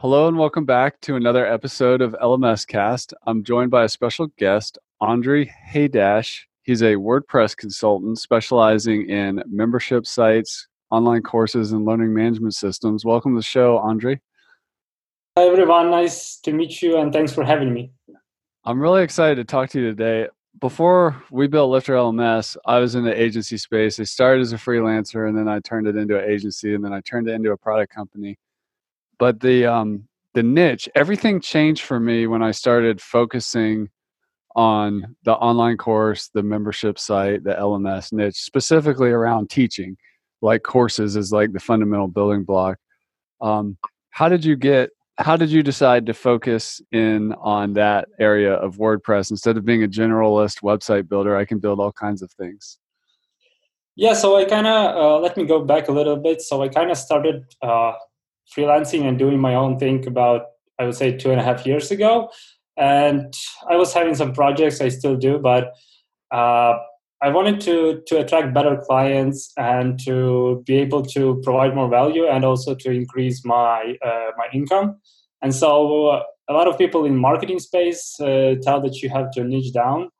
Hello and welcome back to another episode of LMS Cast. I'm joined by a special guest, Andriy Haydash. He's a WordPress consultant specializing in membership sites, online courses, and learning management systems. Welcome to the show, Andriy. Hi, everyone. Nice to meet you, and thanks for having me. I'm really excited to talk to you today. Before we built Lifter LMS, I was in the agency space. I started as a freelancer, and then I turned it into an agency, and then I turned it into a product company but the um the niche everything changed for me when i started focusing on the online course the membership site the lms niche specifically around teaching. Like courses is like the fundamental building block. Um, how did you get how did you decide to focus in on that area of wordpress instead of being a generalist website builder? I can build all kinds of things. Yeah so i kind of uh, let me go back a little bit. So i kind of started uh, freelancing and doing my own thing about I would say two and a half years ago, and I was having some projects I still do, but uh, I wanted to to attract better clients and to be able to provide more value and also to increase my uh, my income. And so uh, a lot of people in marketing space uh, tell that you have to niche down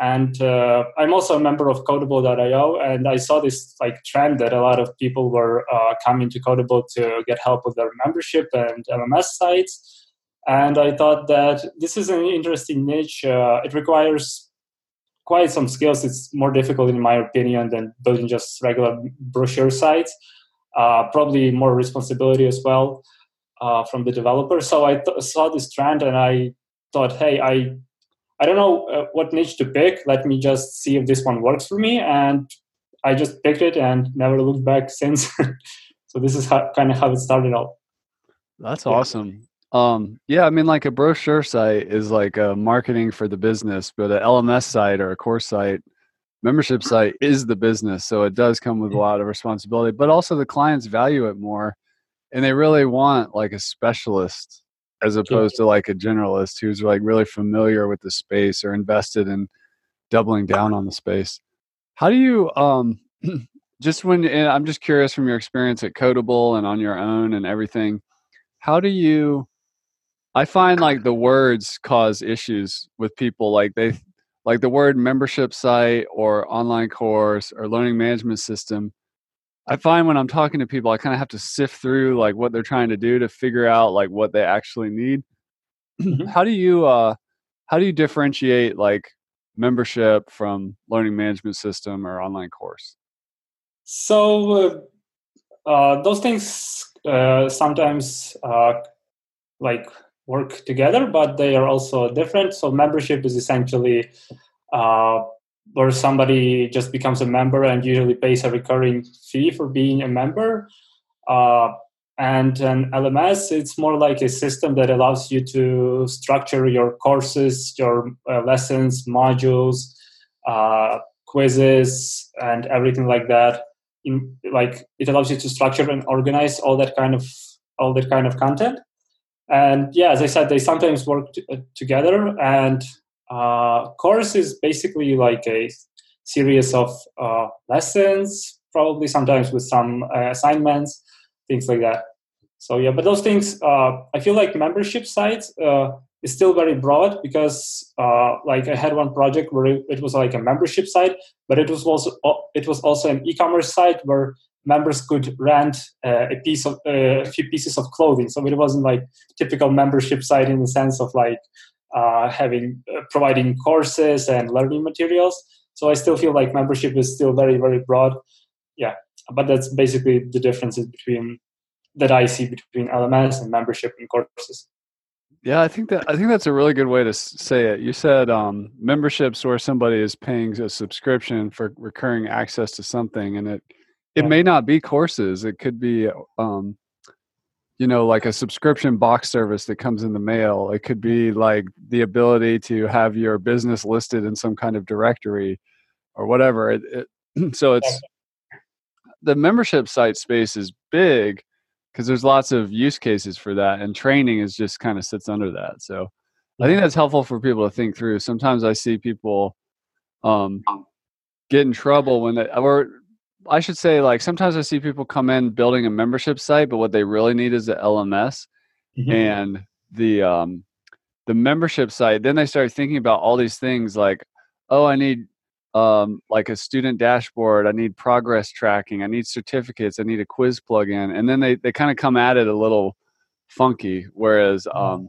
and uh, i'm also a member of codeable.io and i saw this like trend that a lot of people were uh, coming to codeable to get help with their membership and lms sites. And i thought that this is an interesting niche uh, it requires quite some skills. It's more difficult in my opinion than building just regular brochure sites uh, probably more responsibility as well uh, from the developer. So i th- saw this trend and i thought hey i I don't know uh, what niche to pick. Let me just see if this one works for me. And I just picked it and never looked back since. so this is how, kind of how it started out. That's yeah. awesome. Um, yeah, I mean, like a brochure site is like a marketing for the business, but an LMS site or a course site, membership site is the business. So it does come with a lot of responsibility, but also the clients value it more and they really want like a specialist as opposed to like a generalist who's like really familiar with the space or invested in doubling down on the space. How do you um just when I'm just curious from your experience at Codeable and on your own and everything, how do you I find like the words cause issues with people like they like the word membership site or online course or learning management system I find when I'm talking to people, I kind of have to sift through like what they're trying to do to figure out like what they actually need. Mm-hmm. how do you uh how do you differentiate like membership from learning management system or online course? So uh, uh, those things uh, sometimes uh, like work together, but they are also different. So membership is essentially uh, where somebody just becomes a member and usually pays a recurring fee for being a member. Uh, and an LMS, it's more like a system that allows you to structure your courses, your uh, lessons, modules, uh, quizzes, and everything like that. In like, it allows you to structure and organize all that kind of all that kind of content. And yeah, as I said, they sometimes work t- uh, together, and uh, course is basically like a series of uh, lessons, probably sometimes with some uh, assignments, things like that. So yeah, but those things, uh, I feel like membership sites uh, is still very broad because uh, like I had one project where it, it, was like a membership site, but it was also it was also an e-commerce site where members could rent a piece of a few pieces of clothing. So it wasn't like typical membership site in the sense of like uh, having uh, providing courses and learning materials. So I still feel like membership is still very very broad. Yeah, but that's basically the differences between that I see between LMS and membership and courses. Yeah, I think that I think that's a really good way to say it. You said um, memberships where somebody is paying a subscription for recurring access to something, and it it yeah. may not be courses. It could be um, you know like a subscription box service that comes in the mail it could be like the ability to have your business listed in some kind of directory or whatever it, it, so it's the membership site space is big because there's lots of use cases for that and training is just kind of sits under that so i think that's helpful for people to think through. Sometimes i see people um, get in trouble when they or I should say like sometimes I see people come in building a membership site, but what they really need is the LMS mm-hmm. and the um the membership site. Then they start thinking about all these things like, oh, I need um like a student dashboard, I need progress tracking, I need certificates, I need a quiz plugin, and then they they kind of come at it a little funky. Whereas mm-hmm. um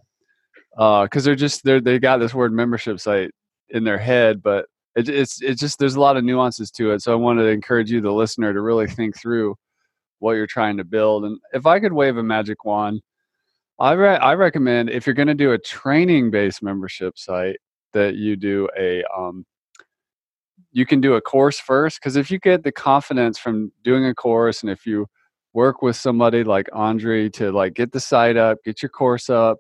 uh because they're just they're they got this word membership site in their head, but it, it's it's just there's a lot of nuances to it. So I wanted to encourage you, the listener, to really think through what you're trying to build. And if I could wave a magic wand, I re- I recommend if you're going to do a training based membership site that you do a um, you can do a course first because if you get the confidence from doing a course and if you work with somebody like Andriy to like get the site up, get your course up,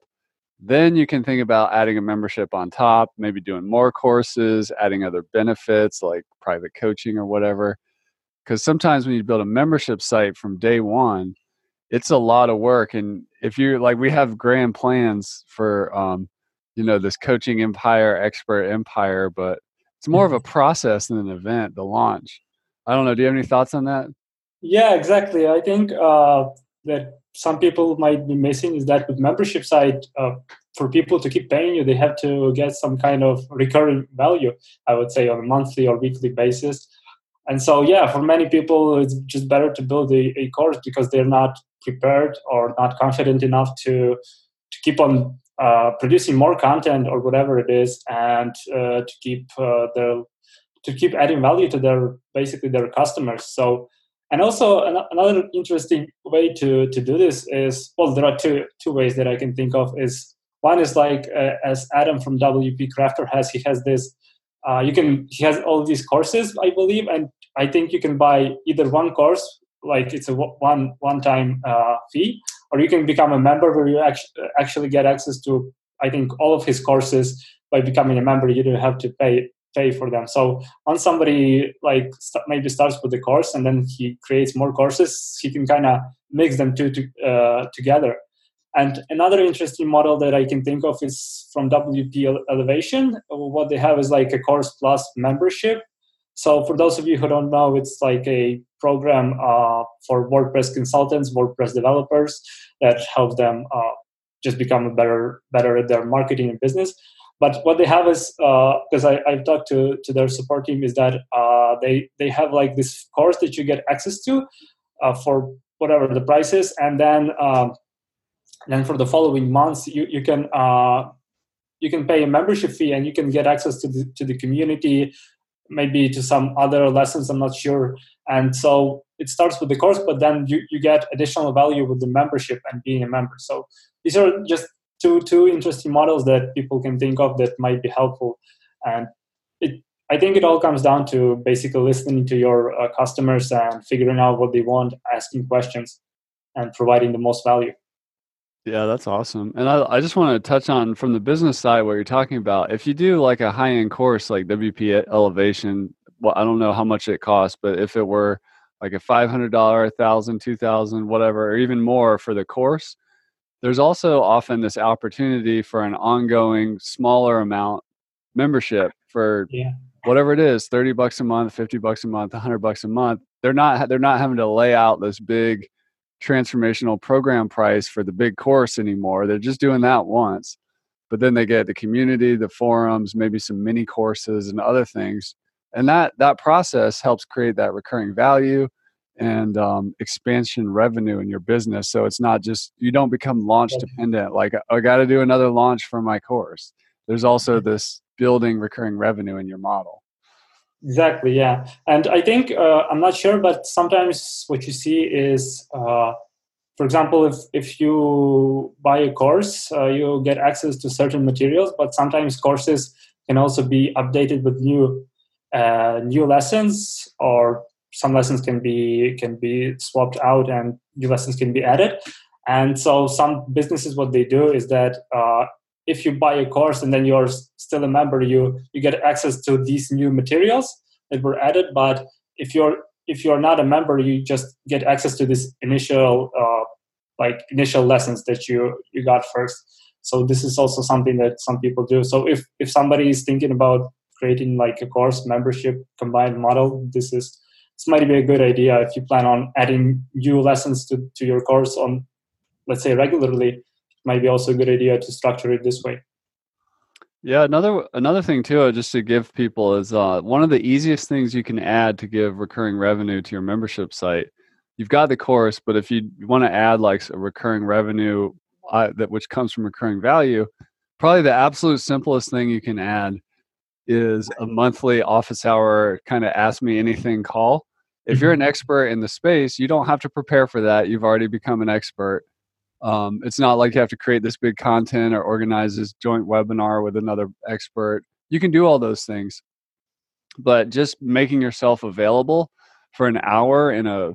then you can think about adding a membership on top, maybe doing more courses, adding other benefits like private coaching or whatever. Because sometimes when you build a membership site from day one, it's a lot of work. And if you're like, we have grand plans for, um, you know, this coaching empire, expert empire, but it's more of a mm-hmm. process than an event, the launch. I don't know. Do you have any thoughts on that? Yeah, exactly. I think uh, that some people might be missing is that with membership site uh, for people to keep paying you they have to get some kind of recurring value i would say on a monthly or weekly basis. And so yeah for many people it's just better to build a, a course because they're not prepared or not confident enough to to keep on uh, producing more content or whatever it is and uh, to keep uh, to keep adding value to their basically their customers. So and also another interesting way to, to do this is well, there are two two ways that I can think of. Is one is like uh, as Adam from WP Crafter has, he has this. Uh, you can he has all these courses, I believe, and I think you can buy either one course, like it's a one one time uh, fee, or you can become a member where you actually actually get access to I think all of his courses by becoming a member. You don't have to pay pay for them. So once somebody like st- maybe starts with the course and then he creates more courses, he can kind of mix them two to, uh, together. And another interesting model that I can think of is from WP Elevation. What they have is like a course plus membership. So for those of you who don't know, it's like a program uh, for WordPress consultants, WordPress developers that helps them uh, just become better better at their marketing and business. But what they have is because uh, I've talked to, to their support team is that uh, they they have like this course that you get access to uh, for whatever the price is, and then um, then for the following months you you can uh, you can pay a membership fee and you can get access to the to the community, maybe to some other lessons. I'm not sure, and so it starts with the course, but then you you get additional value with the membership and being a member. So these are just two two interesting models that people can think of that might be helpful and i think it all comes down to basically listening to your uh, customers and figuring out what they want asking questions and providing the most value. Yeah that's awesome. And i, I just want to touch on from the business side what you're talking about. If you do like a high-end course like wp elevation well i don't know how much it costs but if it were like a $500 1000 2000 whatever or even more for the course there's also often this opportunity for an ongoing smaller amount membership for yeah. Whatever it is 30 bucks a month 50 bucks a month 100 bucks a month they're not they're not having to lay out this big transformational program price for the big course anymore they're just doing that once but then they get the community the forums maybe some mini courses and other things and that that process helps create that recurring value and um, expansion revenue in your business. So it's not just you don't become launch dependent. Like I got to do another launch for my course. There's also this building recurring revenue in your model. Exactly. Yeah, and I think uh, I'm not sure, but sometimes what you see is. Uh, for example, if, if you buy a course, uh, you get access to certain materials, but sometimes courses can also be updated with new uh, new lessons or some lessons can be can be swapped out and new lessons can be added And so some businesses, what they do is that uh, if you buy a course and then you're still a member, you you get access to these new materials that were added. But if you're if you're not a member, you just get access to this initial uh, like initial lessons that you you got first. So this is also something that some people do. So if if somebody is thinking about creating like a course membership combined model, this is this might be a good idea if you plan on adding new lessons to, to your course on let's say regularly might be also a good idea to structure it this way yeah another another thing too uh, just to give people is uh, one of the easiest things you can add to give recurring revenue to your membership site you've got the course but if you want to add like a recurring revenue uh, that which comes from recurring value probably the absolute simplest thing you can add is a monthly office hour kind of ask me anything call if you're an mm-hmm. expert in the space, you don't have to prepare for that. You've already become an expert. Um, it's not like you have to create this big content or organize this joint webinar with another expert. You can do all those things, but just making yourself available for an hour in a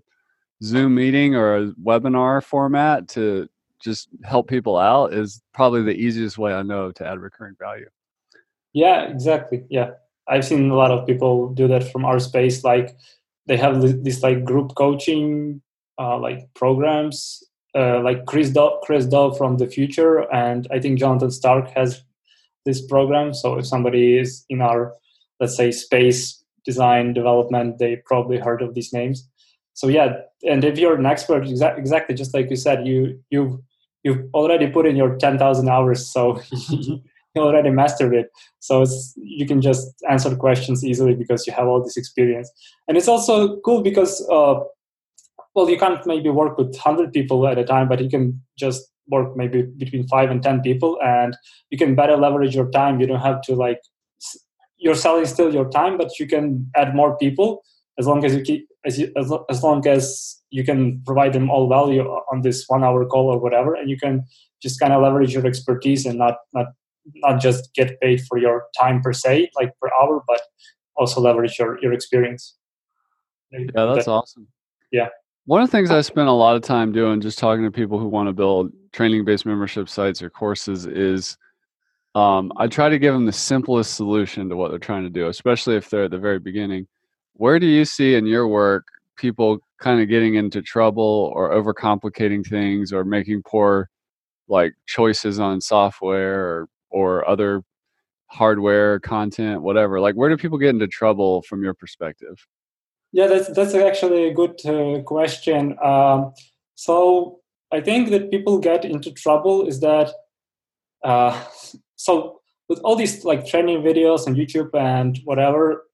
Zoom meeting or a webinar format to just help people out is probably the easiest way I know to add recurring value. Yeah, exactly. Yeah. I've seen a lot of people do that from our space. Like they have this like group coaching uh, like programs uh, like Chris Do, Chris Do from the Futur, and I think Jonathan Stark has this program. So if somebody is in our let's say space design development, they probably heard of these names. So yeah, and if you're an expert, exa- exactly just like you said, you you've you've already put in your ten thousand hours, so you already mastered it so you can just answer questions easily because you have all this experience and it's also cool because uh, well you can't maybe work with 100 people at a time but you can just work maybe between 5 and 10 people and you can better leverage your time you don't have to like you're selling still your time but you can add more people as long as you keep as, you, as, as long as you can provide them all value on this one hour call or whatever and you can just kind of leverage your expertise and not not not just get paid for your time per se, like per hour, but also leverage your, your experience. Yeah, that's awesome. Yeah. One of the things I spend a lot of time doing, just talking to people who want to build training based membership sites or courses, is um, I try to give them the simplest solution to what they're trying to do, especially if they're at the very beginning. Where do you see in your work people kind of getting into trouble or overcomplicating things or making poor like choices on software or or other hardware content whatever like where do people get into trouble from your perspective yeah that's that's actually a good uh, question um, so i think that people get into trouble is that uh, so with all these like training videos on youtube and whatever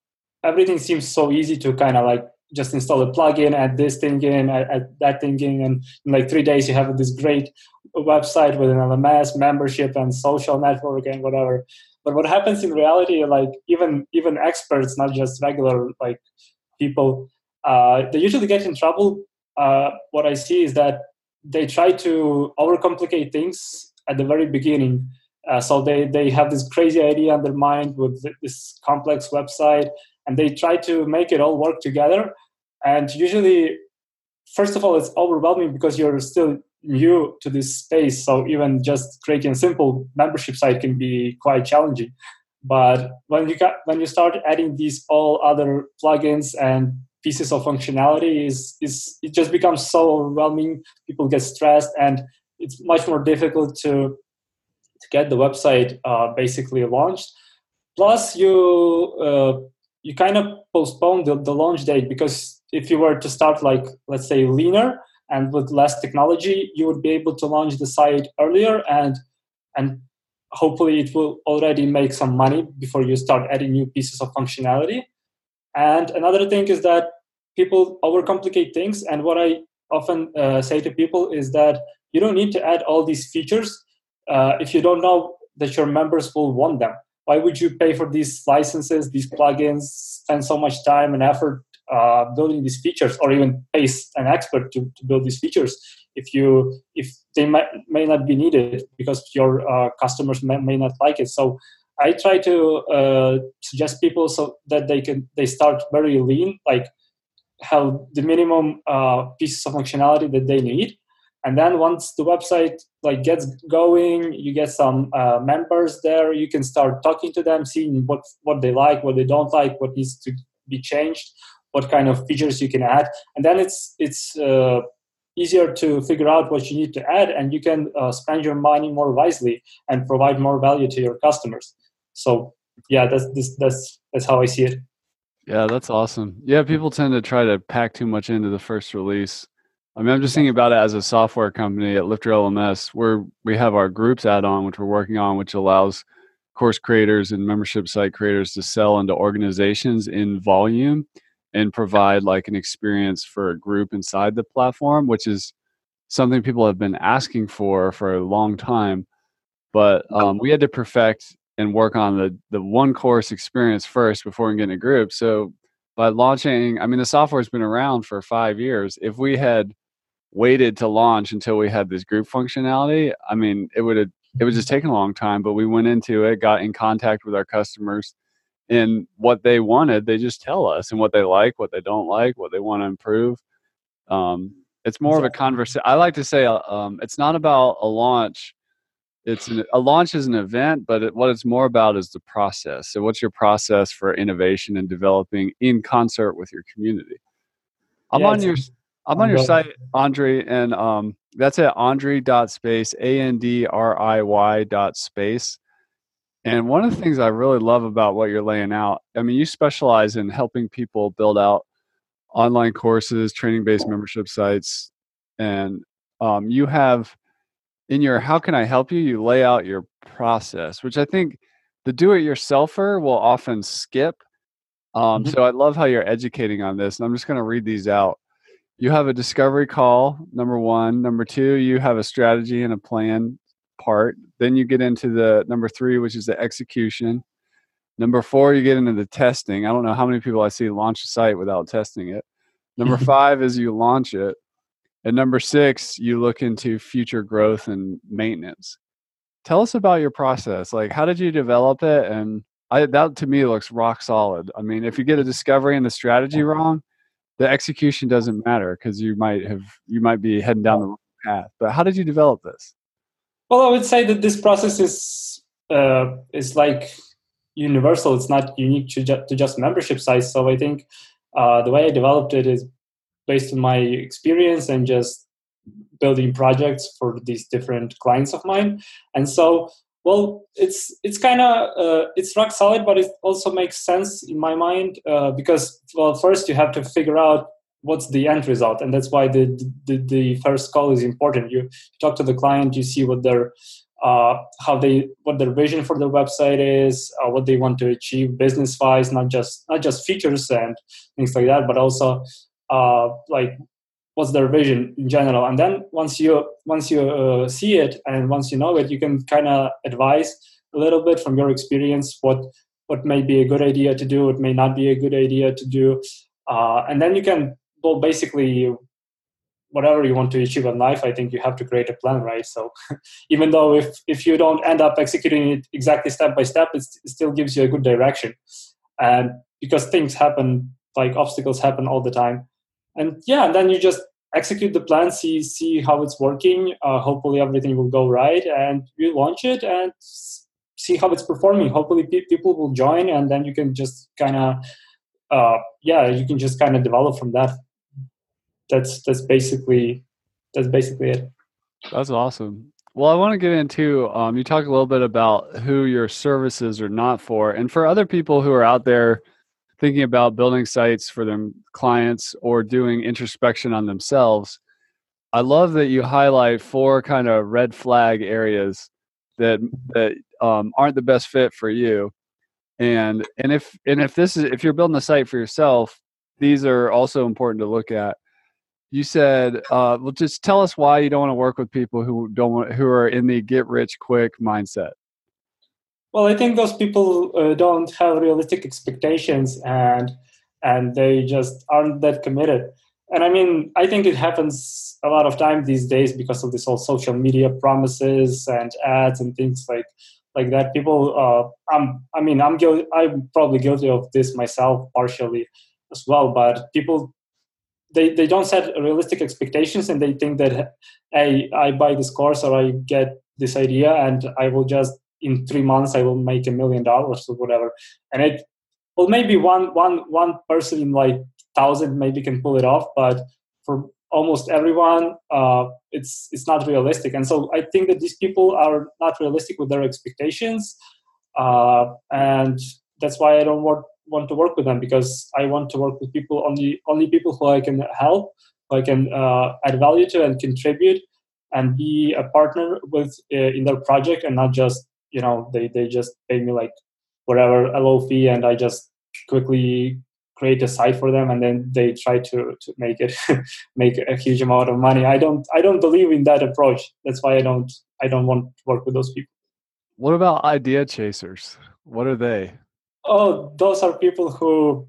everything seems so easy to kind of like just install a plugin, add this thing in, add, add, that thing in, and in like three days you have this great website with an LMS membership and social network and whatever. But what happens in reality, like even even experts, not just regular like people, uh, they usually get in trouble. Uh, what I see is that they try to overcomplicate things at the very beginning. Uh, so they they have this crazy idea in their mind with this complex website and they try to make it all work together and usually first of all it's overwhelming because you're still new to this space so even just creating a simple membership site can be quite challenging but when you got when you start adding these all other plugins and pieces of functionality is is it just becomes so overwhelming people get stressed and it's much more difficult to to get the website uh, basically launched. Plus you uh, you kind of postpone the, the launch date because if you were to start like let's say leaner and with less technology you would be able to launch the site earlier and and hopefully it will already make some money before you start adding new pieces of functionality. And another thing is that people overcomplicate things. And what i often uh, say to people is that you don't need to add all these features uh, if you don't know that your members will want them. Why would you pay for these licenses, these plugins, spend so much time and effort uh, building these features, or even pay an expert to, to build these features if you if they might, may not be needed because your uh, customers may, may not like it. So I try to uh, suggest people so that they can they start very lean, like have the minimum uh, pieces of functionality that they need, and then once the website like gets going you get some uh, members there you can start talking to them seeing what what they like what they don't like what needs to be changed what kind of features you can add and then it's it's uh, easier to figure out what you need to add and you can uh, spend your money more wisely and provide more value to your customers. So yeah that's this that's that's how i see it. Yeah that's awesome. Yeah people tend to try to pack too much into the first release. I mean, I'm just thinking about it as a software company at Lifter LMS, where we have our groups add-on, which we're working on, which allows course creators and membership site creators to sell into organizations in volume and provide like an experience for a group inside the platform, which is something people have been asking for for a long time. But um, we had to perfect and work on the the one course experience first before we get in a group. So by launching, I mean the software's been around for five years. If we had waited to launch until we had this group functionality, I mean it would have it was just taking a long time. But we went into it, got in contact with our customers, and what they wanted, they just tell us, and what they like, what they don't like, what they want to improve. Um, it's more of a conversation. I like to say uh, um, it's not about a launch. It's an, a launch is an event, but it, what it's more about is the process. So, what's your process for innovation and developing in concert with your community? I'm yeah, on your I'm on your site, Andriy, and um, that's at andriy.space, A N D R I Y dot space. And one of the things I really love about what you're laying out, I mean, you specialize in helping people build out online courses, training based membership sites, and um, you have in your How Can I Help You, you lay out your process, which I think the do it yourselfer will often skip. Um, mm-hmm. So I love how you're educating on this. And I'm just going to read these out. You have a discovery call, number one. Number two, you have a strategy and a plan part. Then you get into the number three, which is the execution. Number four, you get into the testing. I don't know how many people I see launch a site without testing it. Number five is you launch it. And number six, you look into future growth and maintenance. Tell us about your process. Like, how did you develop it? And I, that to me looks rock solid. I mean, if you get a discovery and the strategy wrong, the execution doesn't matter because you might have you might be heading down the wrong path. But how did you develop this? Well, I would say that this process is uh, is like universal. It's not unique to, ju- to just membership size. So I think uh, the way I developed it is based on my experience and just building projects for these different clients of mine. And so, well, it's it's kind of uh, it's rock solid, but it also makes sense in my mind uh, because well, first you have to figure out what's the end result? And that's why the, the, the first call is important. You talk to the client you see what their uh, how they what their vision for their website is uh, what they want to achieve business wise not just not just features and things like that but also uh, like what's their vision in general. And then once you once you uh, see it and once you know it you can kind of advise a little bit from your experience what what may be a good idea to do what may not be a good idea to do. Uh, and then you can well basically whatever you want to achieve in life i think you have to create a plan right? So even though if if you don't end up executing it exactly step by step it still gives you a good direction. And because things happen like obstacles happen all the time. And yeah and then you just execute the plan see see how it's working. Uh, hopefully everything will go right and you launch it and see how it's performing. Hopefully pe- people will join and then you can just kind of uh, yeah you can just kind of develop from that that's that's basically that's basically it. That's awesome. Well, I want to get into um, you talk a little bit about who your services are not for, and for other people who are out there thinking about building sites for their clients or doing introspection on themselves. I love that you highlight four kind of red flag areas that that um, aren't the best fit for you, and and if and if this is if you're building a site for yourself, these are also important to look at you said uh, well just tell us why you don't want to work with people who don't want, who are in the get rich quick mindset. Well i think those people uh, don't have realistic expectations and and they just aren't that committed. And i mean i think it happens a lot of time these days because of this whole social media promises and ads and things like like that. People uh, i'm i mean i'm guilty i'm probably guilty of this myself partially as well but people they, they don't set realistic expectations and they think that hey i buy this course or i get this idea and i will just in three months i will make a million dollars or whatever. And it well maybe one one one person in like thousand maybe can pull it off but for almost everyone uh, it's it's not realistic. And so i think that these people are not realistic with their expectations uh, and that's why i don't want want to work with them because i want to work with people only only people who i can help who i can uh, add value to and contribute and be a partner with uh, in their project and not just you know they they just pay me like whatever a low fee and i just quickly create a site for them and then they try to, to make it make a huge amount of money. I don't i don't believe in that approach. That's why i don't i don't want to work with those people. What about idea chasers? What are they oh those are people who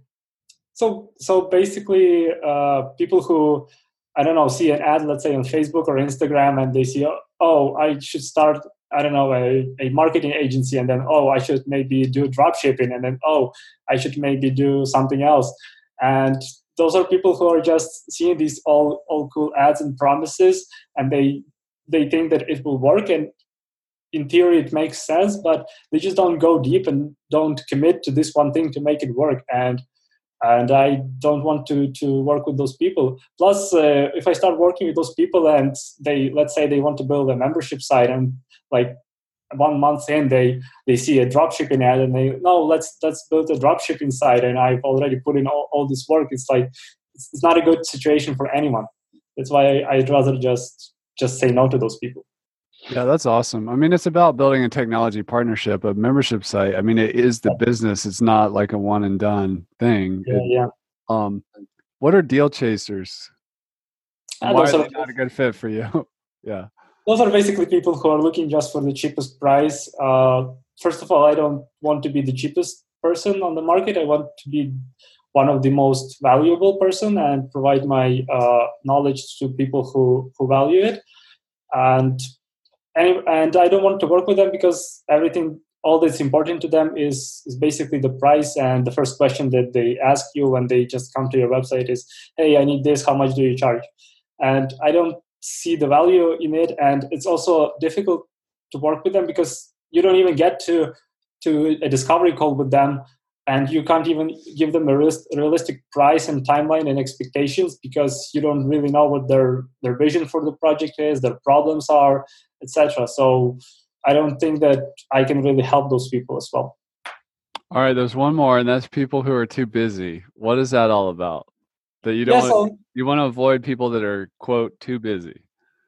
so so basically uh, people who i don't know see an ad let's say on facebook or instagram and they see oh i should start I don't know, a, a marketing agency, and then, oh, I should maybe do drop shipping, and then, oh, I should maybe do something else. And those are people who are just seeing these all, all cool ads and promises, and they they think that it will work. And in theory, it makes sense, but they just don't go deep and don't commit to this one thing to make it work. And and I don't want to to work with those people. Plus, uh, if I start working with those people and they let's say they want to build a membership site and like one month in they they see a dropshipping ad and they no let's let's build a dropshipping site and I've already put in all, all this work. It's like it's, it's not a good situation for anyone. That's why I, I'd rather just just say no to those people. Yeah, that's awesome. I mean, it's about building a technology partnership, a membership site. I mean, it is the business. It's not like a one and done thing. Yeah. It, yeah. Um, what are deal chasers? Uh, Why are they not a good fit for you? yeah. Those are basically people who are looking just for the cheapest price. Uh, first of all, I don't want to be the cheapest person on the market. I want to be one of the most valuable person and provide my uh, knowledge to people who who value it. And and, and I don't want to work with them because everything all that's important to them is is basically the price. And the first question that they ask you when they just come to your website is hey i need this. How much do you charge? And i don't see the value in it. And it's also difficult to work with them because you don't even get to to a discovery call with them. And you can't even give them a realistic price and timeline and expectations because you don't really know what their their vision for the project is their problems are etc so i don't think that i can really help those people as well. All right there's one more and that's people who are too busy. What is that all about? That you don't yeah, so, you want to avoid people that are quote too busy.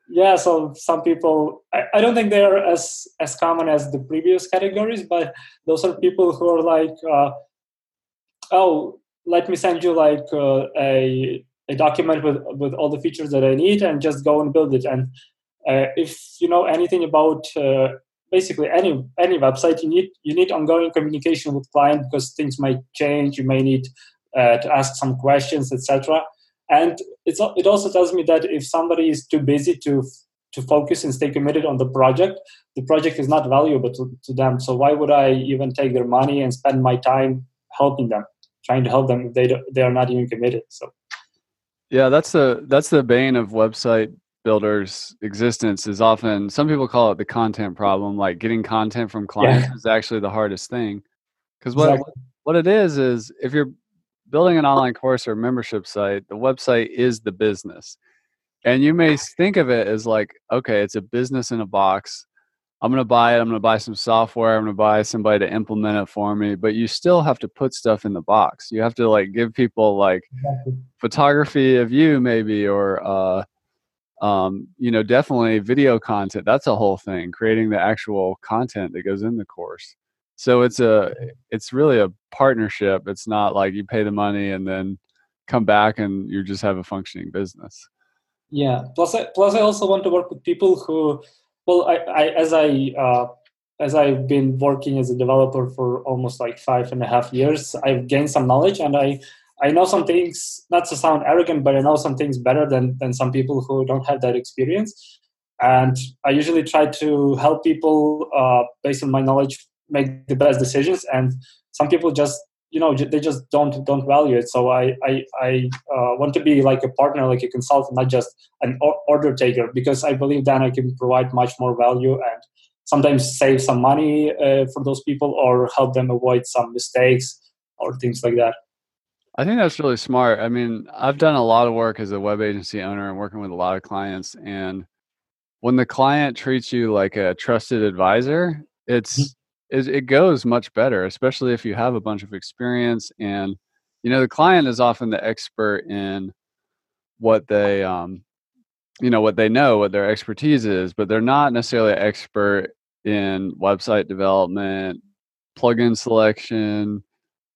Yeah so some people I, I, don't think they are as as common as the previous categories but those are people who are like uh, oh let me send you like uh, a a document with with all the features that i need and just go and build it. And uh, if you know anything about uh, basically any any website you need you need ongoing communication with client because things might change. You may need uh, to ask some questions etc and it's it also tells me that if somebody is too busy to to focus and stay committed on the project the project is not valuable to, to them. So why would i even take their money and spend my time helping them trying to help them if they they are not even committed? So yeah that's the that's the bane of website builders existence is often some people call it the content problem like getting content from clients yeah. is actually the hardest thing because what exactly. what it is is if you're building an online course or membership site, the website is the business. And you may think of it as like, okay, it's a business in a box. I'm going to buy it. I'm going to buy some software. I'm going to buy somebody to implement it for me. But you still have to put stuff in the box. You have to like give people like exactly. photography of you, maybe, or, uh, um, you know, definitely video content. That's a whole thing, creating the actual content that goes in the course so it's a it's really a partnership it's not like you pay the money and then come back and you just have a functioning business yeah plus I, plus I also want to work with people who well I, I as I uh, as I've been working as a developer for almost like five and a half years I've gained some knowledge and I I know some things not to sound arrogant but I know some things better than than some people who don't have that experience. And I usually try to help people uh, based on my knowledge make the best decisions. And some people just you know they just don't don't value it. So i i, I uh, want to be like a partner like a consultant not just an order taker because i believe then i can provide much more value and sometimes save some money uh, for those people or help them avoid some mistakes or things like that i think that's really smart. I mean i've done a lot of work as a web agency owner and working with a lot of clients and when the client treats you like a trusted advisor it's mm-hmm it, it goes much better, especially if you have a bunch of experience and you know the client is often the expert in what they um you know what they know what their expertise is but they're not necessarily an expert in website development plugin selection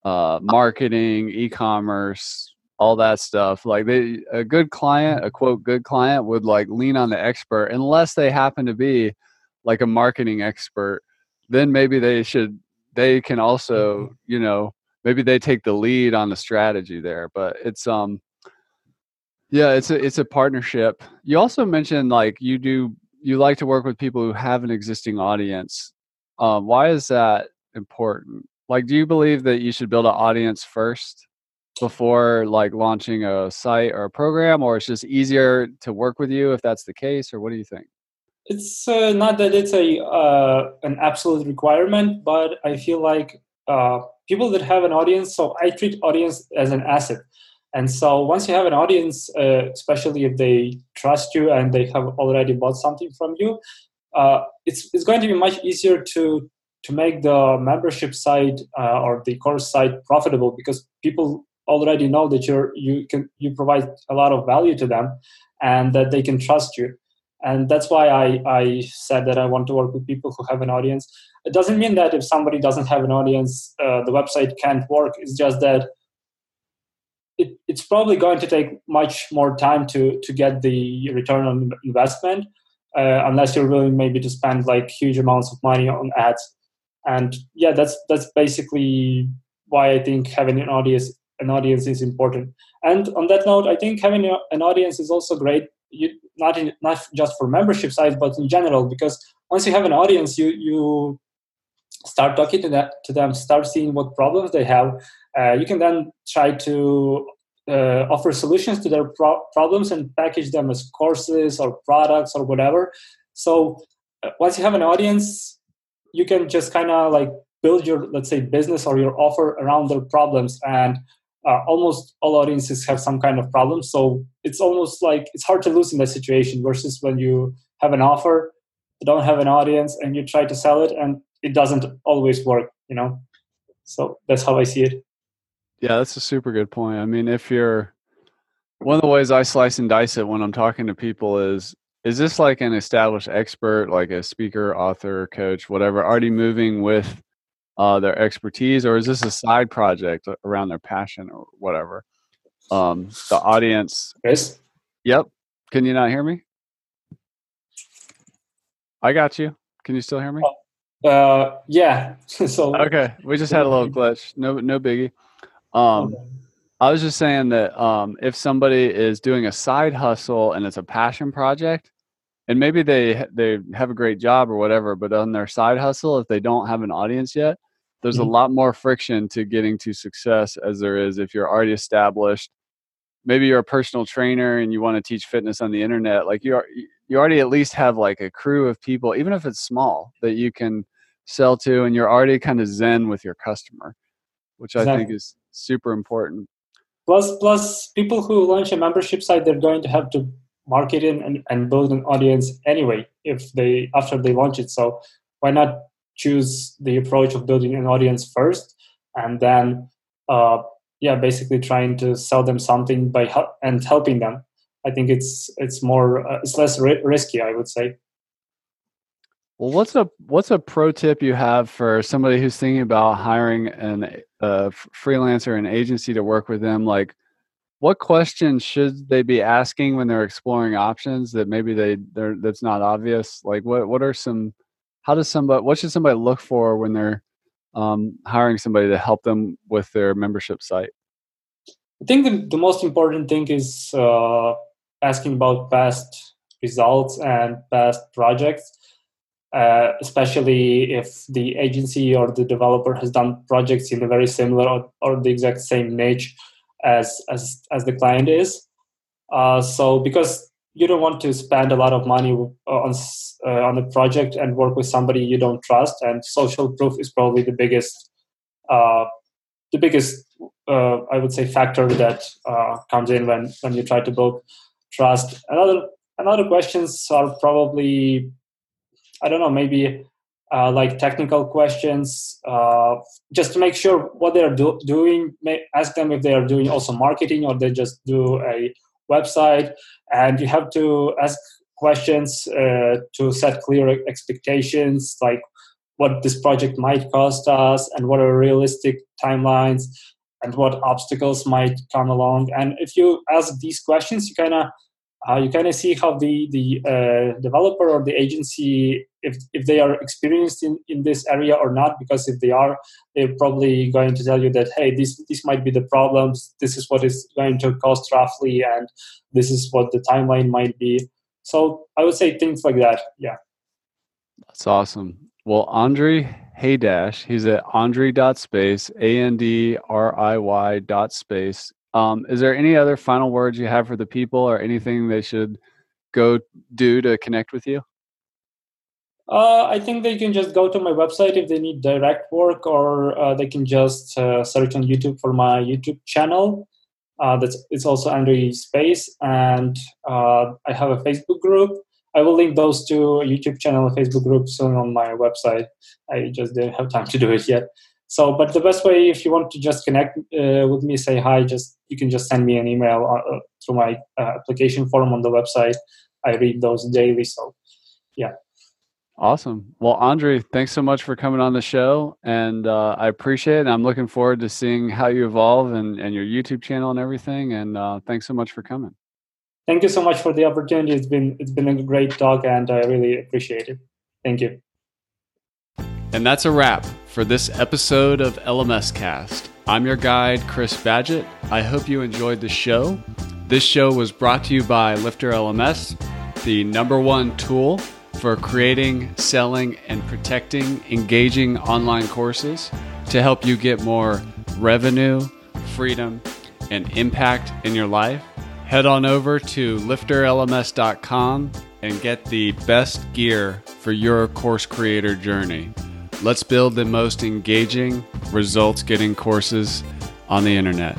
uh marketing e-commerce all that stuff. Like they a good client a quote good client would like lean on the expert unless they happen to be like a marketing expert then maybe they should they can also mm-hmm. you know maybe they take the lead on the strategy there but it's um yeah it's a it's a partnership. You also mentioned like you do you like to work with people who have an existing audience. Um why is that important like do you believe that you should build an audience first before like launching a site or a program or it's just easier to work with you if that's the case or what do you think it's uh, not that it's a uh, an absolute requirement, but I feel like uh, people that have an audience. So I treat audience as an asset, and so once you have an audience, uh, especially if they trust you and they have already bought something from you, uh, it's it's going to be much easier to to make the membership site uh, or the course site profitable because people already know that you're you can you provide a lot of value to them and that they can trust you. And that's why I, I said that i want to work with people who have an audience. It doesn't mean that if somebody doesn't have an audience uh, the website can't work. It's just that it, it's probably going to take much more time to to get the return on investment uh, unless you're willing maybe to spend like huge amounts of money on ads and yeah that's that's basically why i think having an audience an audience is important. And on that note i think having an audience is also great you not in, not just for membership sites but in general because once you have an audience you you start talking to that to them start seeing what problems they have. Uh, you can then try to uh, offer solutions to their pro- problems and package them as courses or products or whatever. So uh, once you have an audience you can just kind of like build your let's say business or your offer around their problems and uh, almost all audiences have some kind of problem. So it's almost like it's hard to lose in that situation versus when you have an offer, don't have an audience, and you try to sell it, and it doesn't always work. You know, so that's how I see it. Yeah, that's a super good point. I mean, if you're one of the ways I slice and dice it when I'm talking to people is is this like an established expert, like a speaker, author, coach, whatever, already moving with uh, their expertise, or is this a side project around their passion or whatever? Um, the audience. Chris? Yep. Can you not hear me? I got you. Can you still hear me? Uh, yeah. so okay, we just had a little glitch. No, no biggie. Um, okay. I was just saying that um, if somebody is doing a side hustle and it's a passion project, and maybe they they have a great job or whatever, but on their side hustle, if they don't have an audience yet, there's mm-hmm. a lot more friction to getting to success as there is if you're already established maybe you're a personal trainer and you want to teach fitness on the internet like you are you already at least have like a crew of people even if it's small that you can sell to and you're already kind of zen with your customer which exactly. i think is super important plus plus people who launch a membership site they're going to have to market it and, and build an audience anyway if they after they launch it. So why not choose the approach of building an audience first and then uh, yeah basically trying to sell them something by help and helping them? I think it's it's more uh, it's less ri- risky i would say. Well what's a what's a pro tip you have for somebody who's thinking about hiring an a freelancer an agency to work with them? Like what questions should they be asking when they're exploring options that maybe they they're that's not obvious? Like what what are some how does somebody what should somebody look for when they're um, hiring somebody to help them with their membership site? I think the, the most important thing is uh, asking about past results and past projects uh, especially if the agency or the developer has done projects in a very similar or, or the exact same niche as as as the client is. Uh, so because you don't want to spend a lot of money on uh, on a project and work with somebody you don't trust, and social proof is probably the biggest uh, the biggest uh, I would say factor that uh, comes in when when you try to build trust. Another another questions are probably I don't know maybe uh, like technical questions uh, just to make sure what they're do- doing ask them if they are doing also marketing or they just do a website. And you have to ask questions uh, to set clear expectations like what this project might cost us and what are realistic timelines and what obstacles might come along. And if you ask these questions you kind of uh, you kind of see how the the uh, developer or the agency if if they are experienced in, in this area or not because if they are they're probably going to tell you that hey this this might be the problems this is what is going to cost roughly and this is what the timeline might be so i would say things like that yeah that's awesome well Andriy Haydash. He's at Andriy.space, A N D R I Y dot space. Um, is there any other final words you have for the people or anything they should go do to connect with you? Uh, I think they can just go to my website if they need direct work, or uh, they can just uh, search on YouTube for my YouTube channel. Uh, that's it's also Andriy Space, and uh, I have a Facebook group. I will link those to YouTube channel and Facebook group soon on my website. I just didn't have time to do it yet. So, but the best way, if you want to just connect uh, with me, say hi, just you can just send me an email through my application form on the website. I read those daily. So, yeah. Awesome. Well, Andriy, thanks so much for coming on the show, and uh, I appreciate it. And I'm looking forward to seeing how you evolve and, and your YouTube channel and everything. And uh, thanks so much for coming. Thank you so much for the opportunity. It's been it's been a great talk, and I really appreciate it. Thank you. And that's a wrap for this episode of LMS Cast. I'm your guide, Chris Badgett. I hope you enjoyed the show. This show was brought to you by Lifter LMS, the number one tool for creating, selling, and protecting engaging online courses to help you get more revenue, freedom, and impact in your life. Head on over to lifterlms.com and get the best gear for your course creator journey. Let's build the most engaging, results getting courses on the internet.